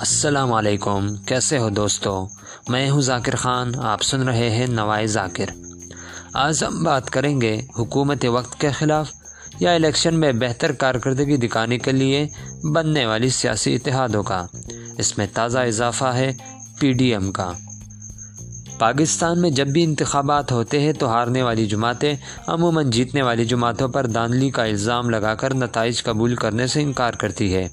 السلام علیکم، کیسے ہو دوستو؟ میں ہوں ذاکر خان، آپ سن رہے ہیں نوائے ذاکر۔ آج ہم بات کریں گے حکومت وقت کے خلاف یا الیکشن میں بہتر کارکردگی دکھانے کے لیے بننے والی سیاسی اتحادوں کا۔ اس میں تازہ اضافہ ہے پی ڈی ایم کا۔ پاکستان میں جب بھی انتخابات ہوتے ہیں تو ہارنے والی جماعتیں، عموماً جیتنے والی جماعتوں پر دانلی کا الزام لگا کر نتائج قبول کرنے سے انکار کرتی ہے۔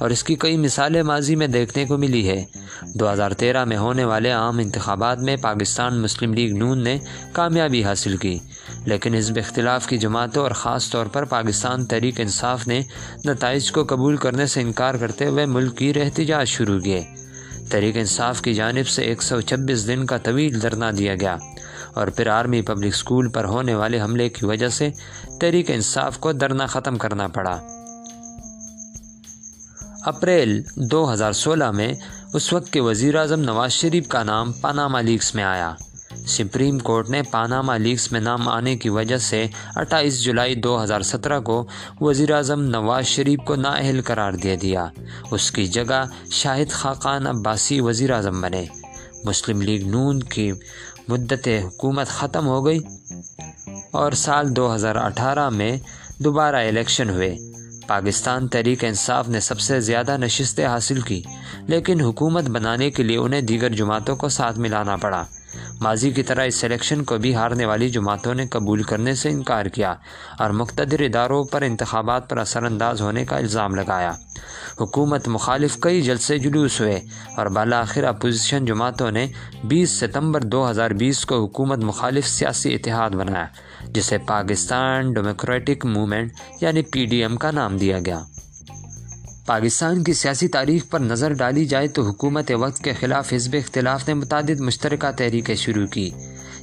اور اس کی کئی مثالیں ماضی میں دیکھنے کو ملی ہے۔ دو ہزار تیرہ میں ہونے والے عام انتخابات میں پاکستان مسلم لیگ نون نے کامیابی حاصل کی۔ لیکن حزب اختلاف کی جماعتوں اور خاص طور پر پاکستان تحریک انصاف نے نتائج کو قبول کرنے سے انکار کرتے ہوئے ملک کی احتجاج شروع کیے۔ تحریک انصاف کی جانب سے ایک سو چھبیس دن کا طویل دھرنا دیا گیا۔ اور پھر آرمی پبلک اسکول پر ہونے والے حملے کی وجہ سے تحریک انصاف کو دھرنا ختم کرنا پڑا۔ اپریل دو ہزار سولہ میں اس وقت کے وزیر اعظم نواز شریف کا نام پاناما لیکس میں آیا۔ سپریم کورٹ نے پاناما لیکس میں نام آنے کی وجہ سے اٹھائیس جولائی دو ہزار سترہ کو وزیر اعظم نواز شریف کو نااہل قرار دے دیا۔ اس کی جگہ شاہد خاقان عباسی وزیر اعظم بنے۔ مسلم لیگ نون کی مدت حکومت ختم ہو گئی اور سال دو ہزار اٹھارہ میں دوبارہ الیکشن ہوئے۔ پاکستان تحریک انصاف نے سب سے زیادہ نشستیں حاصل کی، لیکن حکومت بنانے کے لیے انہیں دیگر جماعتوں کو ساتھ ملانا پڑا۔ ماضی کی طرح اس سلیکشن کو بھی ہارنے والی جماعتوں نے قبول کرنے سے انکار کیا اور مقتدر اداروں پر انتخابات پر اثر انداز ہونے کا الزام لگایا۔ حکومت مخالف کئی جلسے جلوس ہوئے اور بالآخر اپوزیشن جماعتوں نے بیس ستمبر دو ہزار بیس کو حکومت مخالف سیاسی اتحاد بنایا، جسے پاکستان ڈیموکریٹک موومنٹ یعنی پی ڈی ایم کا نام دیا گیا۔ پاکستان کی سیاسی تاریخ پر نظر ڈالی جائے تو حکومت وقت کے خلاف حزب اختلاف نے متعدد مشترکہ تحریکیں شروع کی۔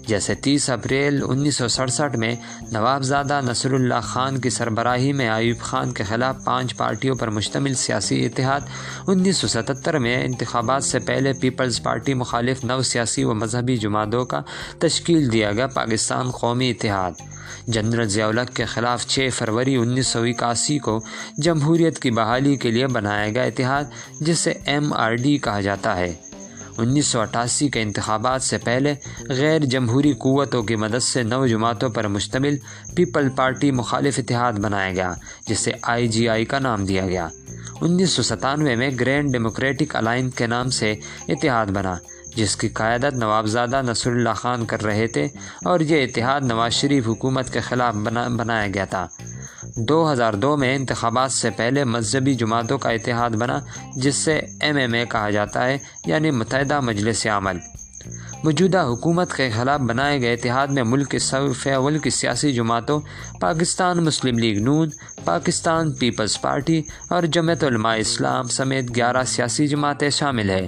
جیسے تیس اپریل انیس سو سڑسٹھ میں نوابزادہ نصر اللہ خان کی سربراہی میں ایوب خان کے خلاف پانچ پارٹیوں پر مشتمل سیاسی اتحاد، انیس سو ستتر میں انتخابات سے پہلے پیپلز پارٹی مخالف نو سیاسی و مذہبی جماعتوں کا تشکیل دیا گیا پاکستان قومی اتحاد۔ جنرل ضیاء کے خلاف چھ فروری انیس سو اکاسی کو جمہوریت کی بحالی کے لیے بنایا گیا اتحاد، جسے ایم آر ڈی کہا جاتا ہے۔ انیس سو اٹھاسی کے انتخابات سے پہلے غیر جمہوری قوتوں کی مدد سے نو جماعتوں پر مشتمل پیپل پارٹی مخالف اتحاد بنایا گیا جسے آئی جی آئی کا نام دیا گیا۔ انیس سو ستانوے میں گرینڈ ڈیموکریٹک الائن کے نام سے اتحاد بنا، جس کی قیادت نوابزادہ نصر اللہ خان کر رہے تھے اور یہ اتحاد نواز شریف حکومت کے خلاف بنا بنایا گیا تھا۔ دو ہزار دو میں انتخابات سے پہلے مذہبی جماعتوں کا اتحاد بنا، جس سے ایم ایم اے کہا جاتا ہے یعنی متحدہ مجلس عمل۔ موجودہ حکومت کے خلاف بنائے گئے اتحاد میں ملک کے صوف اول کی سیاسی جماعتوں، پاکستان مسلم لیگ نون پاکستان پیپلز پارٹی اور جمعیت علماء اسلام سمیت گیارہ سیاسی جماعتیں شامل ہیں۔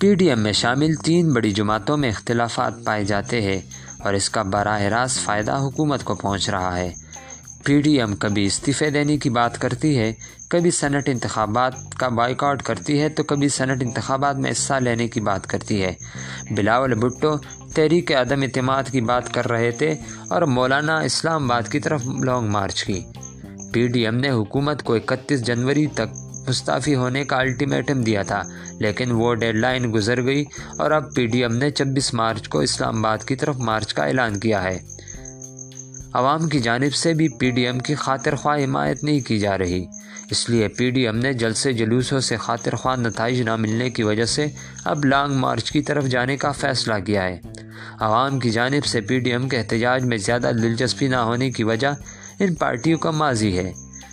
پی ڈی ایم میں شامل تین بڑی جماعتوں میں اختلافات پائے جاتے ہیں اور اس کا براہ راست فائدہ حکومت کو پہنچ رہا ہے۔ پی ڈی ایم کبھی استعفے دینے کی بات کرتی ہے، کبھی سینٹ انتخابات کا بائیکاٹ کرتی ہے، تو کبھی سینٹ انتخابات میں حصہ لینے کی بات کرتی ہے۔ بلاول بھٹو تحریک عدم اعتماد کی بات کر رہے تھے اور مولانا اسلام آباد کی طرف لانگ مارچ کی۔ پی ڈی ایم نے حکومت کو اکتیس جنوری تک مستعفی ہونے کا الٹیمیٹم دیا تھا، لیکن وہ ڈیڈ لائن گزر گئی اور اب پی ڈی ایم نے چبیس مارچ کو اسلام آباد کی طرف مارچ کا اعلان کیا ہے۔ عوام کی جانب سے بھی پی ڈی ایم کی خاطر خواہ حمایت نہیں کی جا رہی۔ اس لیے پی ڈی ایم نے جلسے جلوسوں سے خاطر خواہ نتائج نہ ملنے کی وجہ سے اب لانگ مارچ کی طرف جانے کا فیصلہ کیا ہے۔ عوام کی جانب سے پی ڈی ایم کے احتجاج میں زیادہ دلچسپی نہ ہونے کی وجہ ان پارٹیوں کا ماضی ہے۔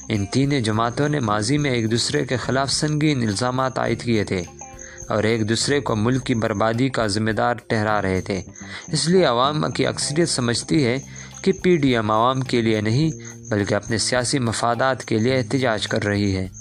ان تین جماعتوں نے ماضی میں ایک دوسرے کے خلاف سنگین الزامات عائد کیے تھے اور ایک دوسرے کو ملک کی بربادی کا ذمہ دار ٹھہرا رہے تھے۔ اس لیے عوام کی اکثریت سمجھتی ہے کہ پی ڈی ایم عوام کے لیے نہیں، بلکہ اپنے سیاسی مفادات کے لیے احتجاج کر رہی ہے۔